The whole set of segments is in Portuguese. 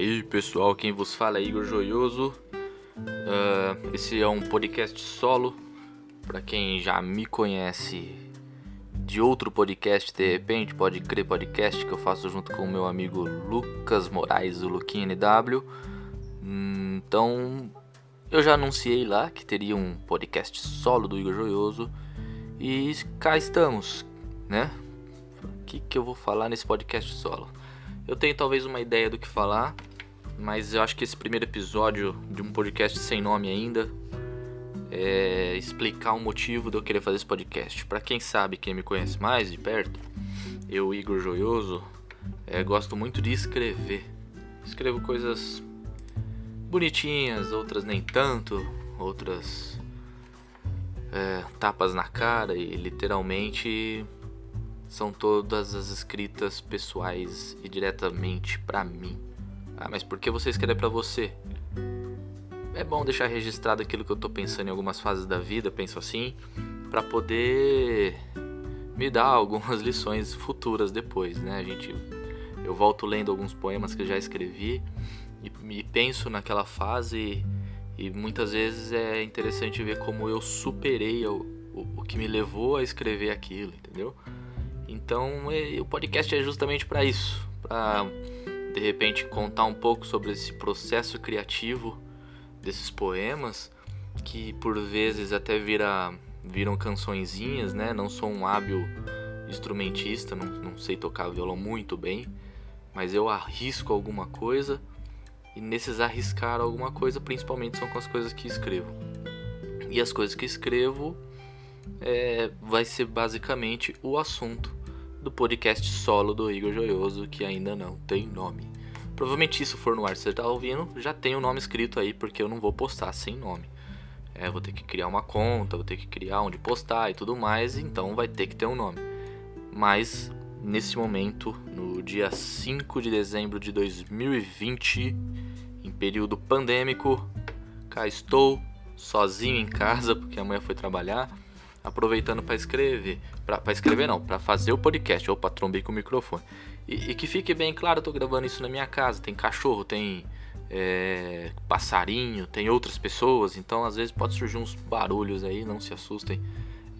aí pessoal, quem vos fala é Igor Joioso. Uh, esse é um podcast solo. Para quem já me conhece de outro podcast, de repente, pode crer podcast que eu faço junto com o meu amigo Lucas Moraes, o Luquinha NW. Então, eu já anunciei lá que teria um podcast solo do Igor Joioso. E cá estamos, né? O que, que eu vou falar nesse podcast solo? Eu tenho talvez uma ideia do que falar, mas eu acho que esse primeiro episódio de um podcast sem nome ainda é explicar o motivo de eu querer fazer esse podcast. Para quem sabe, quem me conhece mais de perto, eu, Igor Joioso, é, gosto muito de escrever. Escrevo coisas bonitinhas, outras nem tanto, outras é, tapas na cara e literalmente são todas as escritas pessoais e diretamente para mim. Ah, mas por que você escreve para você? É bom deixar registrado aquilo que eu tô pensando em algumas fases da vida, penso assim, para poder me dar algumas lições futuras depois, né? A gente eu volto lendo alguns poemas que eu já escrevi e, e penso naquela fase e, e, muitas vezes é interessante ver como eu superei o, o, o que me levou a escrever aquilo, entendeu? Então, é, o podcast é justamente para isso, para de repente contar um pouco sobre esse processo criativo desses poemas que por vezes até vira, viram cançõezinhas, né? Não sou um hábil instrumentista, não, não sei tocar violão muito bem, mas eu arrisco alguma coisa e nesses arriscar alguma coisa, principalmente são com as coisas que escrevo. E as coisas que escrevo é, vai ser basicamente o assunto do podcast solo do Igor Joioso, que ainda não tem nome. Provavelmente isso for no ar, você tá ouvindo, já tem o nome escrito aí, porque eu não vou postar sem nome. É, vou ter que criar uma conta, vou ter que criar onde postar e tudo mais, então vai ter que ter um nome. Mas nesse momento, no dia 5 de dezembro de 2020, em período pandêmico, cá estou sozinho em casa porque a mãe foi trabalhar aproveitando para escrever, para escrever não, para fazer o podcast. Opa, trombei com o microfone. E, e, que fique bem claro, eu tô gravando isso na minha casa. Tem cachorro, tem é, passarinho, tem outras pessoas. Então às vezes pode surgir uns barulhos aí, não se assustem.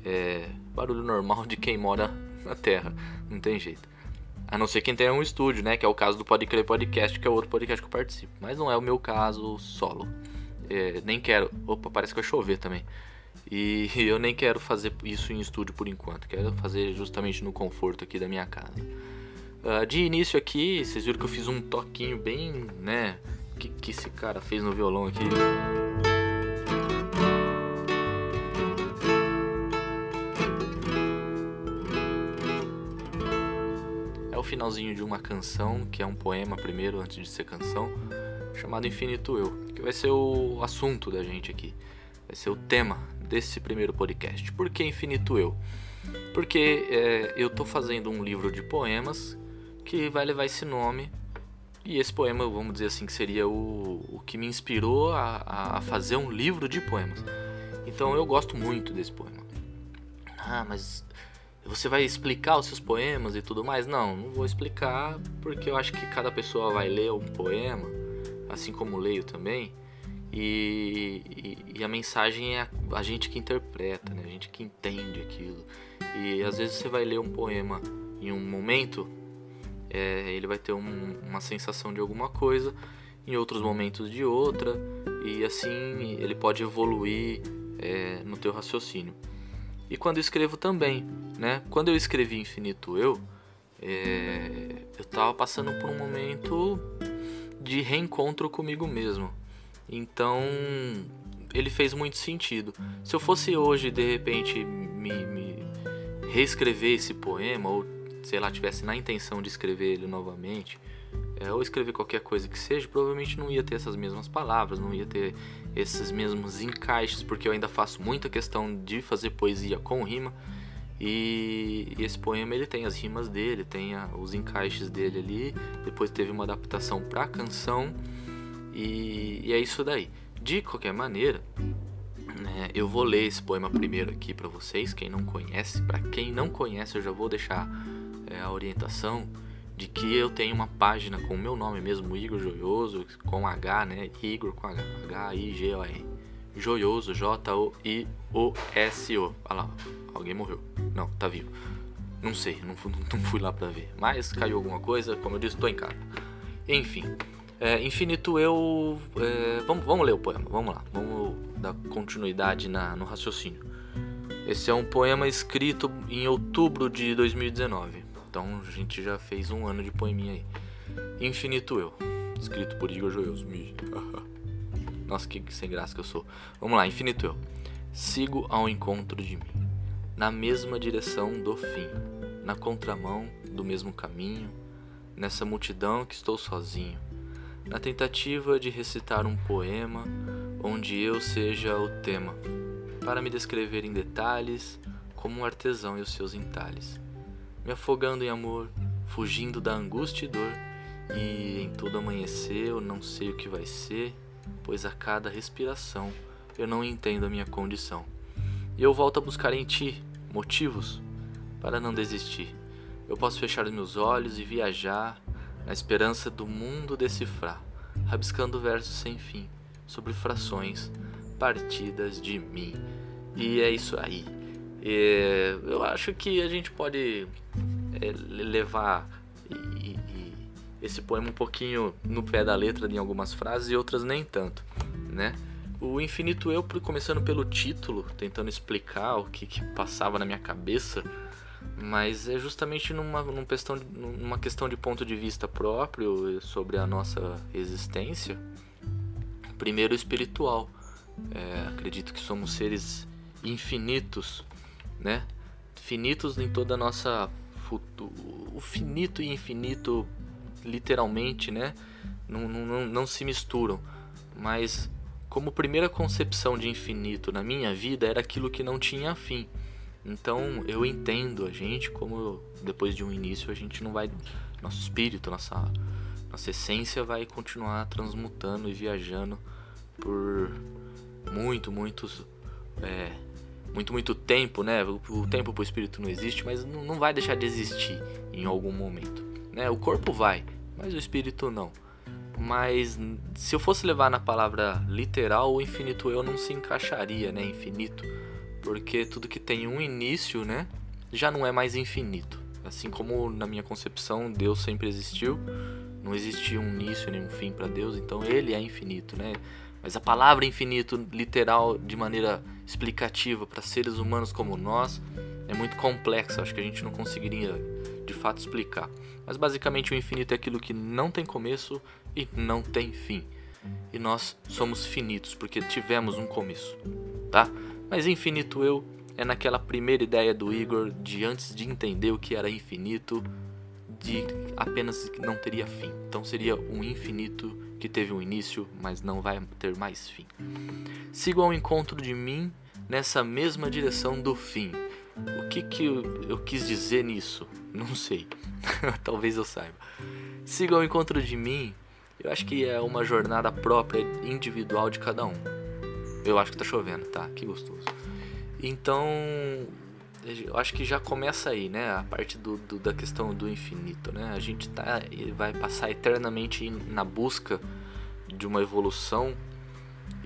É, barulho normal de quem mora na Terra, não tem jeito. A não ser quem tenha um estúdio, né? Que é o caso do Pode Crer Podcast, que é outro podcast que eu participo. Mas não é o meu caso solo. É, nem quero. Opa, parece que vai chover também. E eu nem quero fazer isso em estúdio por enquanto, quero fazer justamente no conforto aqui da minha casa. Uh, de início aqui, vocês viram que eu fiz um toquinho bem, né? Que, que esse cara fez no violão aqui. É o finalzinho de uma canção, que é um poema primeiro, antes de ser canção, chamado Infinito Eu, que vai ser o assunto da gente aqui. Vai ser o tema desse primeiro podcast. Por que Infinito Eu? Porque é, eu estou fazendo um livro de poemas que vai levar esse nome. E esse poema, vamos dizer assim, que seria o, o que me inspirou a, a fazer um livro de poemas. Então eu gosto muito desse poema. Ah, mas você vai explicar os seus poemas e tudo mais? Não, não vou explicar porque eu acho que cada pessoa vai ler um poema, assim como leio também. E, e, e, a mensagem é a, a, gente que interpreta, né? a gente que entende aquilo. E às vezes você vai ler um poema em um momento, é, ele vai ter um, uma sensação de alguma coisa, em outros momentos de outra, e assim ele pode evoluir é, no teu raciocínio. E quando eu escrevo também, né? Quando eu escrevi Infinito Eu, é, eu estava passando por um momento de reencontro comigo mesmo então, ele fez muito sentido. Se eu fosse hoje, de repente, me, me reescrever esse poema, ou sei lá, tivesse na intenção de escrever ele novamente, é, ou escrever qualquer coisa que seja, provavelmente não ia ter essas mesmas palavras, não ia ter esses mesmos encaixes, porque eu ainda faço muita questão de fazer poesia com rima. E, e esse poema ele tem as rimas dele, tem a, os encaixes dele ali. Depois teve uma adaptação para canção e, e é isso daí. De qualquer maneira, né, eu vou ler esse poema primeiro aqui para vocês, quem não conhece. Para quem não conhece, eu já vou deixar é, a orientação de que eu tenho uma página com o meu nome mesmo, Igor Joioso, com H, né? Igor com H, H-I-G-O-R. Joioso, J-O-I-O-S-O. Olha lá, alguém morreu. Não, tá vivo. Não sei, não fui, não fui lá pra ver. Mas caiu alguma coisa, como eu disse, tô em casa. Enfim, é, Infinito Eu. É, vamos, vamos ler o poema, vamos lá. Vamos dar continuidade na, no raciocínio. Esse é um poema escrito em outubro de 2019. Então a gente já fez um ano de poeminha aí. Infinito Eu, escrito por Igor Joioso. Nossa, que sem graça que eu sou. Vamos lá, Infinito Eu. Sigo ao encontro de mim na mesma direção do fim, na contramão do mesmo caminho, nessa multidão que estou sozinho, na tentativa de recitar um poema onde eu seja o tema, para me descrever em detalhes como um artesão e os seus entalhes, me afogando em amor, fugindo da angústia e dor, e em todo amanhecer eu não sei o que vai ser, pois a cada respiração eu não entendo a minha condição. E eu volto a buscar em ti motivos para não desistir. Eu posso fechar meus olhos e viajar na esperança do mundo decifrar, rabiscando versos sem fim sobre frações partidas de mim. E é isso aí. É, eu acho que a gente pode é, levar e, e esse poema um pouquinho no pé da letra em algumas frases e outras nem tanto, né? O Infinito Eu, começando pelo título, tentando explicar o que, que passava na minha cabeça, mas é justamente numa, numa, questão, numa questão de ponto de vista próprio sobre a nossa existência. Primeiro, espiritual. É, acredito que somos seres infinitos, né? Finitos em toda a nossa. O finito e infinito, literalmente, né? Não, não, não se misturam, mas como primeira concepção de infinito na minha vida era aquilo que não tinha fim. Então eu entendo a gente como depois de um início a gente não vai. Nosso espírito, nossa, nossa essência vai continuar transmutando e viajando por muito, muitos. É, muito, muito tempo, né? O, tempo para o espírito não existe, mas não vai deixar de existir em algum momento. Né? O corpo vai, mas o espírito não. Mas se eu fosse levar na palavra literal, o infinito eu não se encaixaria, né? Infinito. Porque tudo que tem um início, né? Já não é mais infinito. Assim como na minha concepção Deus sempre existiu, não existia um início nem um fim para Deus, então ele é infinito, né? Mas a palavra infinito, literal, de maneira explicativa para seres humanos como nós, é muito complexa. Acho que a gente não conseguiria de fato explicar. Mas basicamente o infinito é aquilo que não tem começo e não tem fim. E nós somos finitos porque tivemos um começo, tá? Mas infinito eu é naquela primeira ideia do Igor de antes de entender o que era infinito, de apenas não teria fim. Então seria um infinito que teve um início, mas não vai ter mais fim. Sigo ao encontro de mim nessa mesma direção do fim. O que, que eu, eu quis dizer nisso? Não sei. Talvez eu saiba. Siga ao encontro de mim eu acho que é uma jornada própria, individual de cada um. Eu acho que tá chovendo, tá? Que gostoso. Então, eu acho que já começa aí, né? A parte do, do, da questão do infinito, né? A gente tá, vai passar eternamente na busca de uma evolução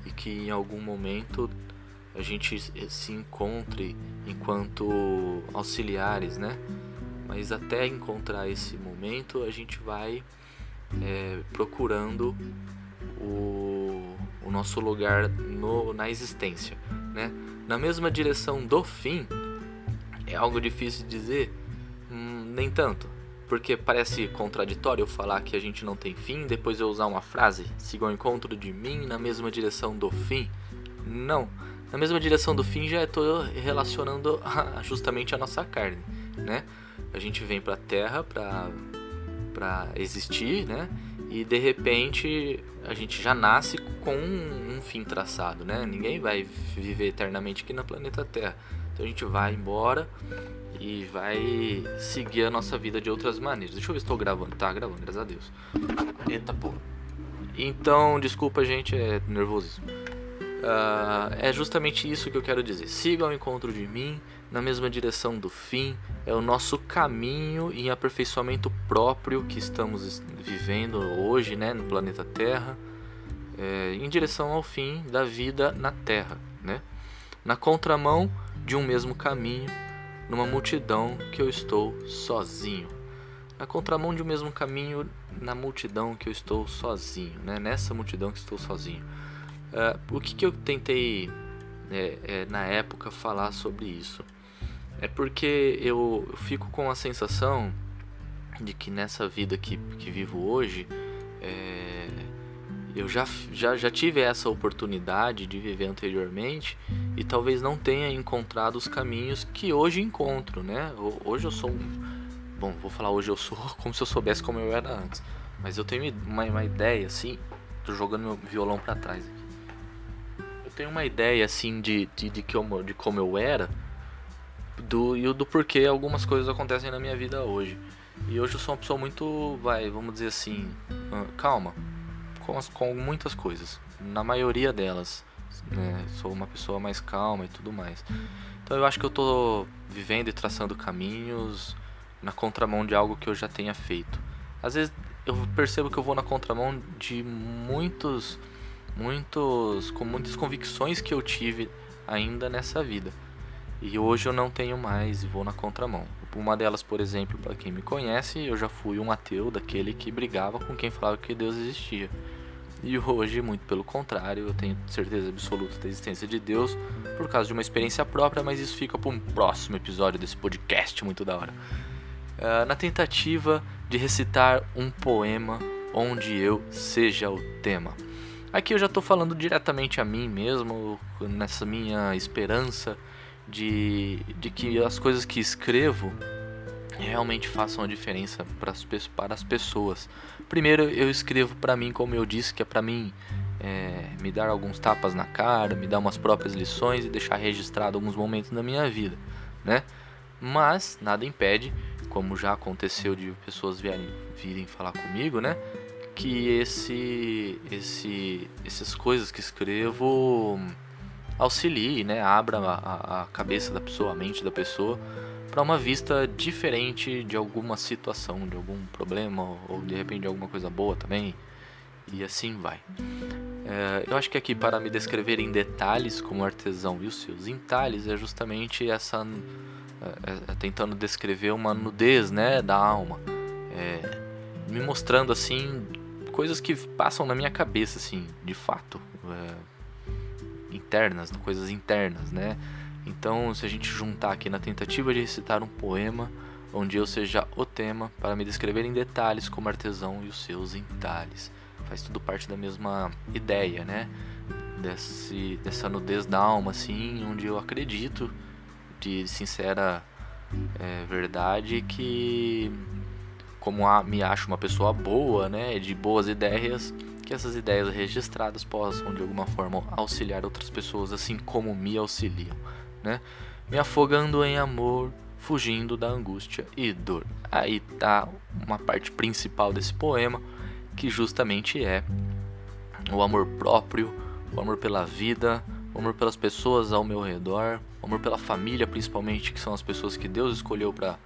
e que em algum momento a gente se encontre enquanto auxiliares, né? Mas até encontrar esse momento, a gente vai é, procurando o, o, nosso lugar no, na existência. Né? Na mesma direção do fim, é algo difícil de dizer, hum, nem tanto, porque parece contraditório eu falar que a gente não tem fim, depois eu usar uma frase, siga ao encontro de mim na mesma direção do fim. Não, na mesma direção do fim já estou relacionando a, justamente a nossa carne, né? A gente vem para a Terra para para existir, né? E de repente a gente já nasce com um, um, fim traçado, né? Ninguém vai viver eternamente aqui no planeta Terra. Então a gente vai embora e vai seguir a nossa vida de outras maneiras. Deixa eu ver se estou gravando. Tá gravando, graças a Deus. Eita porra. Então, desculpa, gente, é nervosismo. Uh, é justamente isso que eu quero dizer. Siga ao encontro de mim na mesma direção do fim, é o nosso caminho em aperfeiçoamento próprio que estamos vivendo hoje, né, no planeta Terra, é, em direção ao fim da vida na Terra, né? Na contramão de um mesmo caminho, numa multidão que eu estou sozinho. Na contramão de um mesmo caminho, na multidão que eu estou sozinho, né? Nessa multidão que estou sozinho. Uh, o que, que eu tentei é, é, na época falar sobre isso? É porque eu, fico com a sensação de que nessa vida que, que vivo hoje, é, eu já, já, já tive essa oportunidade de viver anteriormente e talvez não tenha encontrado os caminhos que hoje encontro, né? Hoje eu sou um. Bom, vou falar hoje eu sou como se eu soubesse como eu era antes. Mas eu tenho uma, uma ideia assim. Tô jogando meu violão para trás aqui. Eu tenho uma ideia assim de, de, de, que eu, de como eu era do, e do porquê algumas coisas acontecem na minha vida hoje. E hoje eu sou uma pessoa muito, vai, vamos dizer assim, calma com, as, com muitas coisas. Na maioria delas, né? Sou uma pessoa mais calma e tudo mais. Então eu acho que eu tô vivendo e traçando caminhos na contramão de algo que eu já tenha feito. Às vezes eu percebo que eu vou na contramão de muitos muitos com muitas convicções que eu tive ainda nessa vida. E hoje eu não tenho mais e vou na contramão. Uma delas, por exemplo, para quem me conhece, eu já fui um ateu daquele que brigava com quem falava que Deus existia. E hoje, muito pelo contrário, eu tenho certeza absoluta da existência de Deus por causa de uma experiência própria, mas isso fica para um próximo episódio desse podcast muito da hora. Uh, na tentativa de recitar um poema onde eu seja o tema. Aqui eu já estou falando diretamente a mim mesmo, nessa minha esperança de, de que as coisas que escrevo realmente façam a diferença para as, para as pessoas. Primeiro, eu escrevo para mim, como eu disse, que é para mim é, me dar alguns tapas na cara, me dar umas próprias lições e deixar registrado alguns momentos da minha vida, né? Mas nada impede, como já aconteceu de pessoas vierem, virem falar comigo, né? Que esse, esse, essas coisas que escrevo auxilie, né? Abra a, a cabeça da pessoa, a mente da pessoa para uma vista diferente de alguma situação, de algum problema ou de repente alguma coisa boa também. E assim vai. É, eu acho que aqui para me descrever em detalhes como artesão e os seus entalhes é justamente essa é, é, é tentando descrever uma nudez, né, da alma, é, me mostrando assim coisas que passam na minha cabeça, assim, de fato, é, internas, coisas internas, né? Então, se a gente juntar aqui na tentativa de recitar um poema onde eu seja o tema para me descrever em detalhes como artesão e os seus entalhes, faz tudo parte da mesma ideia, né? Desse, dessa nudez da alma, assim, onde eu acredito de sincera é, verdade que como a, me acho uma pessoa boa, né, de boas ideias, que essas ideias registradas possam de alguma forma auxiliar outras pessoas assim como me auxiliam, né? Me afogando em amor, fugindo da angústia e dor. Aí tá uma parte principal desse poema, que justamente é o amor próprio, o amor pela vida, o amor pelas pessoas ao meu redor, o amor pela família, principalmente, que são as pessoas que Deus escolheu para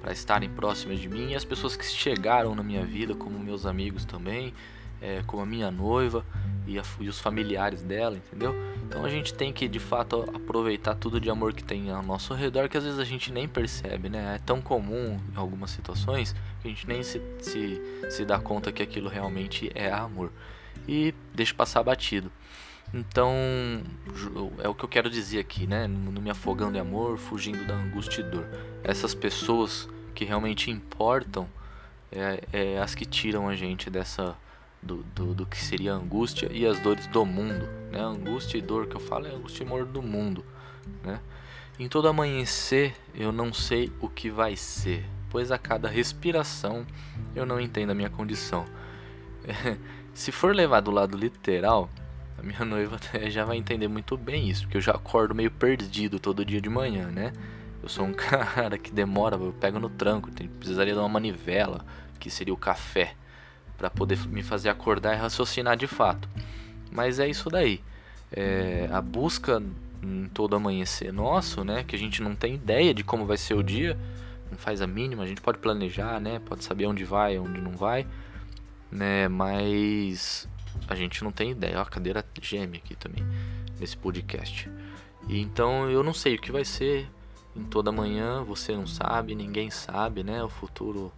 para estarem próximas de mim e as pessoas que chegaram na minha vida, como meus amigos também, é, como a minha noiva e, a, e, os familiares dela, entendeu? Então a gente tem que de fato aproveitar tudo de amor que tem ao nosso redor que às vezes a gente nem percebe, né? É tão comum em algumas situações que a gente nem se, se, se dá conta que aquilo realmente é amor e deixa passar batido. Então, é o que eu quero dizer aqui, né? Não me afogando em amor, fugindo da angústia e dor. Essas pessoas que realmente importam é, é as que tiram a gente dessa do, do, do, que seria a angústia e as dores do mundo, né? A angústia e dor que eu falo é a angústia e dor do mundo, né? Em todo amanhecer eu não sei o que vai ser, pois a cada respiração eu não entendo a minha condição. Se for levar do lado literal, a minha noiva já vai entender muito bem isso, porque eu já acordo meio perdido todo dia de manhã, né? Eu sou um cara que demora, eu pego no tranco, precisaria de uma manivela, que seria o café, para poder me fazer acordar e raciocinar de fato. Mas é isso daí. É, a busca em todo amanhecer nosso, né? Que a gente não tem ideia de como vai ser o dia, não faz a mínima. A gente pode planejar, né? Pode saber onde vai, onde não vai, né? Mas a gente não tem ideia. A cadeira geme aqui também nesse podcast. E então eu não sei o que vai ser em toda manhã. Você não sabe, ninguém sabe, né? O futuro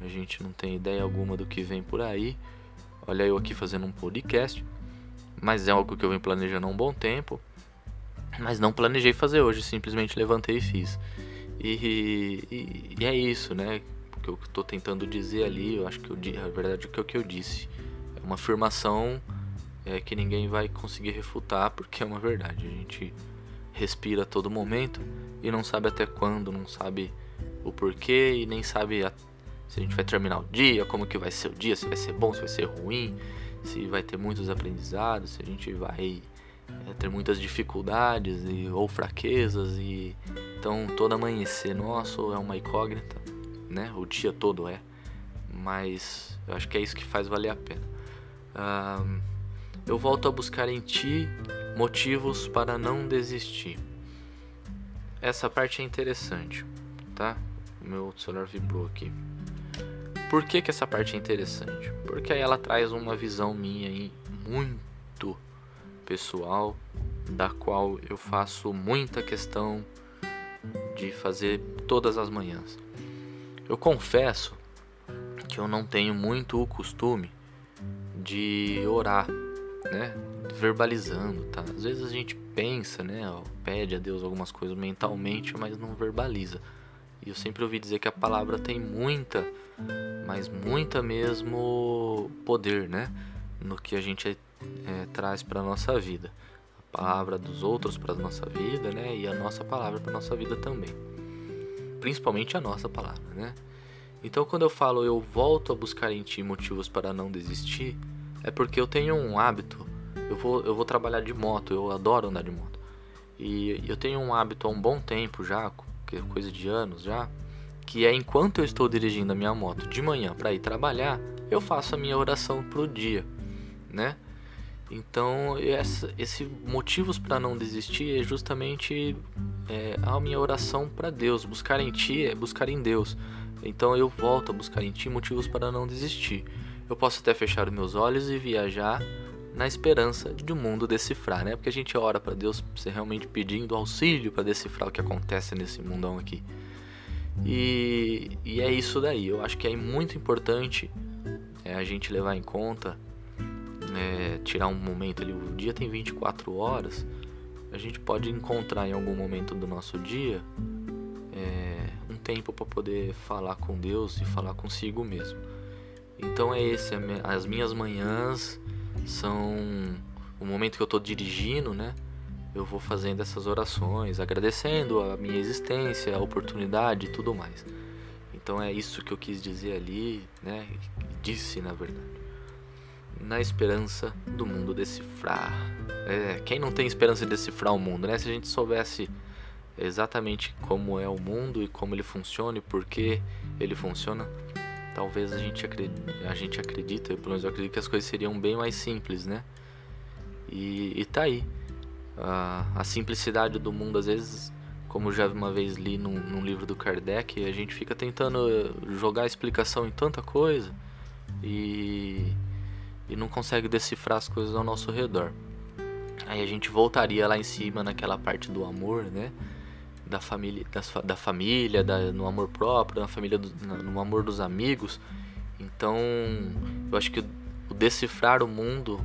a gente não tem ideia alguma do que vem por aí. Olha eu aqui fazendo um podcast, mas é algo que eu venho planejando há um bom tempo. Mas não planejei fazer hoje, simplesmente levantei e fiz. E, e, e é isso, né? O que eu estou tentando dizer ali, eu acho que eu, a verdade é o que eu disse. Uma afirmação é, que ninguém vai conseguir refutar, porque é uma verdade. A gente respira a todo momento e não sabe até quando, não sabe o porquê e nem sabe a, se a gente vai terminar o dia, como que vai ser o dia, se vai ser bom, se vai ser ruim, se vai ter muitos aprendizados, se a gente vai é, ter muitas dificuldades e, ou fraquezas e então todo amanhecer nosso é uma incógnita, né? O dia todo é, mas eu acho que é isso que faz valer a pena. Eu volto a buscar em ti motivos para não desistir. Essa parte é interessante, tá? O meu celular vibrou aqui. Por que, que essa parte é interessante? Porque aí ela traz uma visão minha muito pessoal, da qual eu faço muita questão de fazer todas as manhãs. Eu confesso que eu não tenho muito o costume de orar, né? Verbalizando, tá? Às vezes a gente pensa, né? Pede a Deus algumas coisas mentalmente, mas não verbaliza. E eu sempre ouvi dizer que a palavra tem muita, mas muita mesmo poder, né? No que a gente é, traz para nossa vida. A palavra dos outros para nossa vida, né? E a nossa palavra para nossa vida também. Principalmente a nossa palavra, né? Então, quando eu falo eu volto a buscar em ti motivos para não desistir, é porque eu tenho um hábito. Eu vou, eu vou trabalhar de moto, eu adoro andar de moto. E eu tenho um hábito há um bom tempo já, coisa de anos já, que é enquanto eu estou dirigindo a minha moto de manhã para ir trabalhar, eu faço a minha oração pro dia, né? Então, essa, esse motivos para não desistir é justamente é, a minha oração para Deus. Buscar em Ti é buscar em Deus. Então, eu volto a buscar em Ti motivos para não desistir. Eu posso até fechar os meus olhos e viajar na esperança de um mundo decifrar, né? Porque a gente ora para Deus realmente pedindo auxílio para decifrar o que acontece nesse mundão aqui. E, e é isso daí. Eu acho que é muito importante é, a gente levar em conta é, tirar um momento ali, o dia tem 24 horas, a gente pode encontrar em algum momento do nosso dia é, um tempo para poder falar com Deus e falar consigo mesmo. Então é esse, as minhas manhãs são o momento que eu estou dirigindo, né? Eu vou fazendo essas orações, agradecendo a minha existência, a oportunidade e tudo mais. Então é isso que eu quis dizer ali, né? Disse na verdade na esperança do mundo decifrar. É, quem não tem esperança de decifrar o mundo, né? Se a gente soubesse exatamente como é o mundo e como ele funciona e por que ele funciona, talvez a gente acredita, a gente acredita, pelo menos eu acredito que as coisas seriam bem mais simples, né? E, e tá aí. A, a simplicidade do mundo, às vezes, como já uma vez li num, num livro do Kardec, a gente fica tentando jogar explicação em tanta coisa e e não consegue decifrar as coisas ao nosso redor. Aí a gente voltaria lá em cima naquela parte do amor, né? Da família, das, da família, da, no amor próprio, na família, do, no amor dos amigos. Então, eu acho que o decifrar o mundo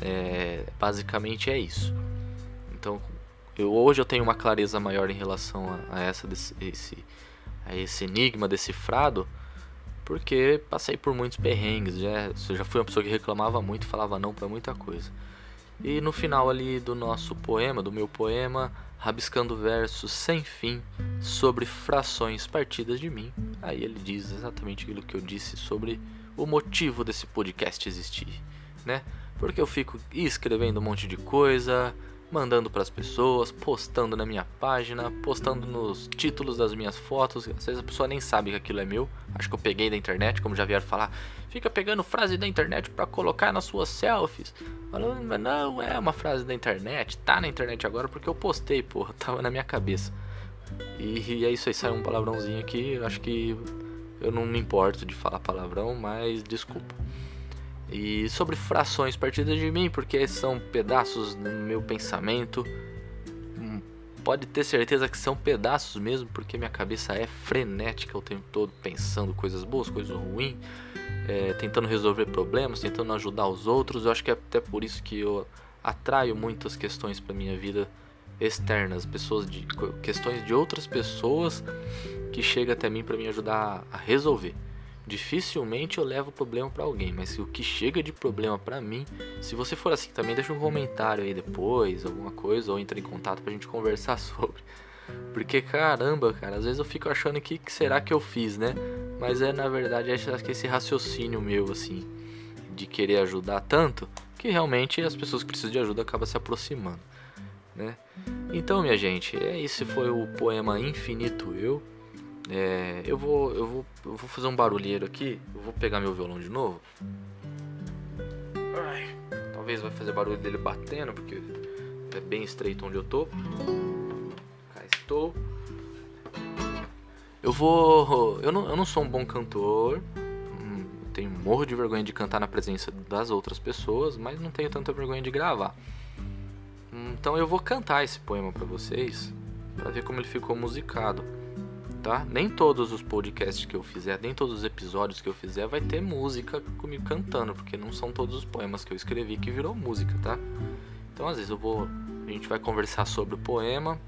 é, basicamente é isso. Então, eu, hoje eu tenho uma clareza maior em relação a, a essa esse, a esse enigma decifrado porque passei por muitos perrengues, já, eu já fui uma pessoa que reclamava muito, falava não para muita coisa. E no final ali do nosso poema, do meu poema, rabiscando versos sem fim sobre frações partidas de mim, aí ele diz exatamente aquilo que eu disse sobre o motivo desse podcast existir, né? Porque eu fico escrevendo um monte de coisa, mandando para as pessoas, postando na minha página, postando nos títulos das minhas fotos. Às vezes a pessoa nem sabe que aquilo é meu. Acho que eu peguei da internet, como já vieram falar. Fica pegando frase da internet para colocar nas suas selfies. Falando, mas não é uma frase da internet, tá na internet agora porque eu postei, porra, tava na minha cabeça. E, e é isso aí, saiu um palavrãozinho aqui. Acho que eu não me importo de falar palavrão, mas desculpa. E sobre frações partidas de mim, porque são pedaços do meu pensamento. Hum, pode ter certeza que são pedaços mesmo, porque minha cabeça é frenética o tempo todo, pensando coisas boas, coisas ruins, é, tentando resolver problemas, tentando ajudar os outros. Eu acho que é até por isso que eu atraio muitas questões para minha vida externas, pessoas de questões de outras pessoas que chegam até mim para me ajudar a resolver. Dificilmente eu levo problema para alguém, mas o que chega de problema para mim, se você for assim também, deixa um comentário aí depois, alguma coisa, ou entra em contato pra gente conversar sobre. Porque caramba, cara, às vezes eu fico achando que, que será que eu fiz, né? Mas é na verdade acho que esse raciocínio meu assim de querer ajudar tanto que realmente as pessoas que precisam de ajuda acabam se aproximando, né? Então, minha gente, é esse foi o poema Infinito Eu. É, eu, vou, eu, vou, eu vou fazer um barulheiro aqui. Eu vou pegar meu violão de novo. Ai, talvez vai fazer barulho dele batendo, porque é bem estreito onde eu tô. Cá estou. Eu vou. Eu não, eu não sou um bom cantor. Hum, tenho morro de vergonha de cantar na presença das outras pessoas, mas não tenho tanta vergonha de gravar. Então eu vou cantar esse poema para vocês, para ver como ele ficou musicado tá? Nem todos os podcasts que eu fizer, nem todos os episódios que eu fizer vai ter música comigo cantando, porque não são todos os poemas que eu escrevi que virou música, tá? Então às vezes eu vou, a gente vai conversar sobre o poema,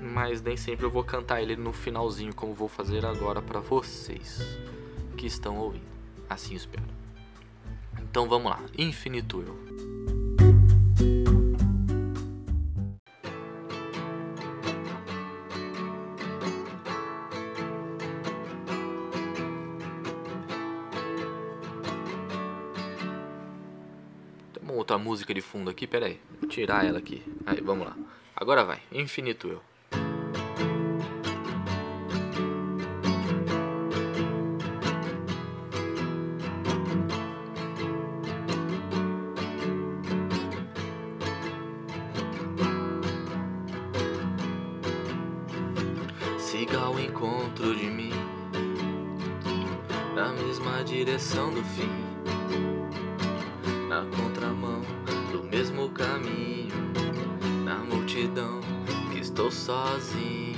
mas nem sempre eu vou cantar ele no finalzinho como vou fazer agora para vocês que estão ouvindo. Assim espero. Então vamos lá. Infinito eu. Música de fundo aqui, pera aí. Vou tirar ela aqui. Aí, vamos lá. Agora vai. Infinito eu. Siga ao encontro de mim, na mesma direção do fim sozinho.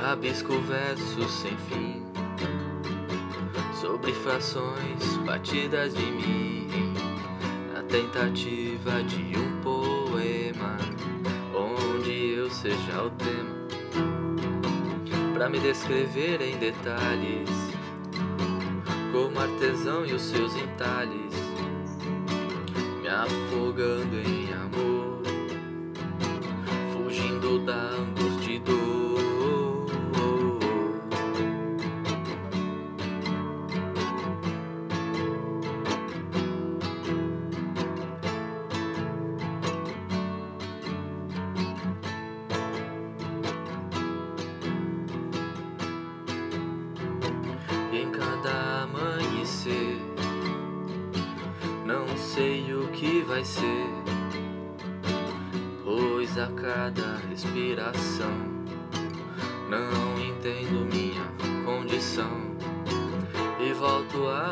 Rabisco versos sem fim. Sobre frações batidas de mim, na tentativa de um poema onde eu seja o tema. Para me descrever em detalhes, como artesão e os seus entalhes, me afogando em amor,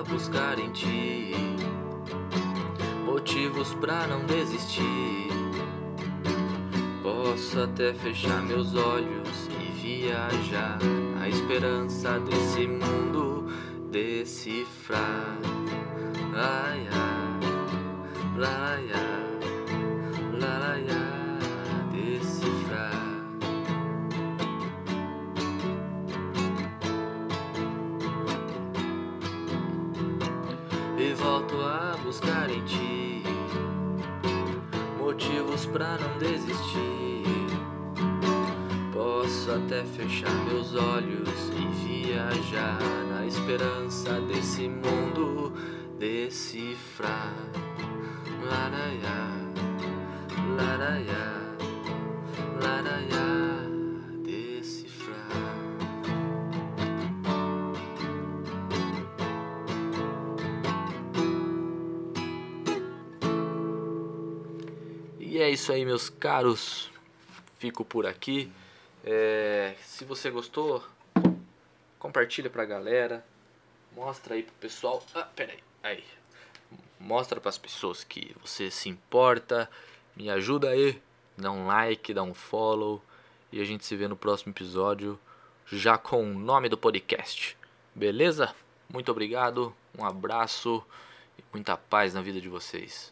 a buscar em ti motivos pra não desistir. Posso até fechar meus olhos e viajar na esperança desse mundo decifrar. Ai, ai, ai, ai, pra não desistir. Posso até fechar meus olhos e viajar na esperança desse mundo decifrar. Isso aí, meus caros. Fico por aqui. É, se você gostou, compartilha pra galera. Mostra aí pro pessoal. Ah, peraí. Aí. Mostra pras pessoas que você se importa. Me ajuda aí. Dá um like, dá um follow. E a gente se vê no próximo episódio. Já com o nome do podcast. Beleza? Muito obrigado. Um abraço e muita paz na vida de vocês.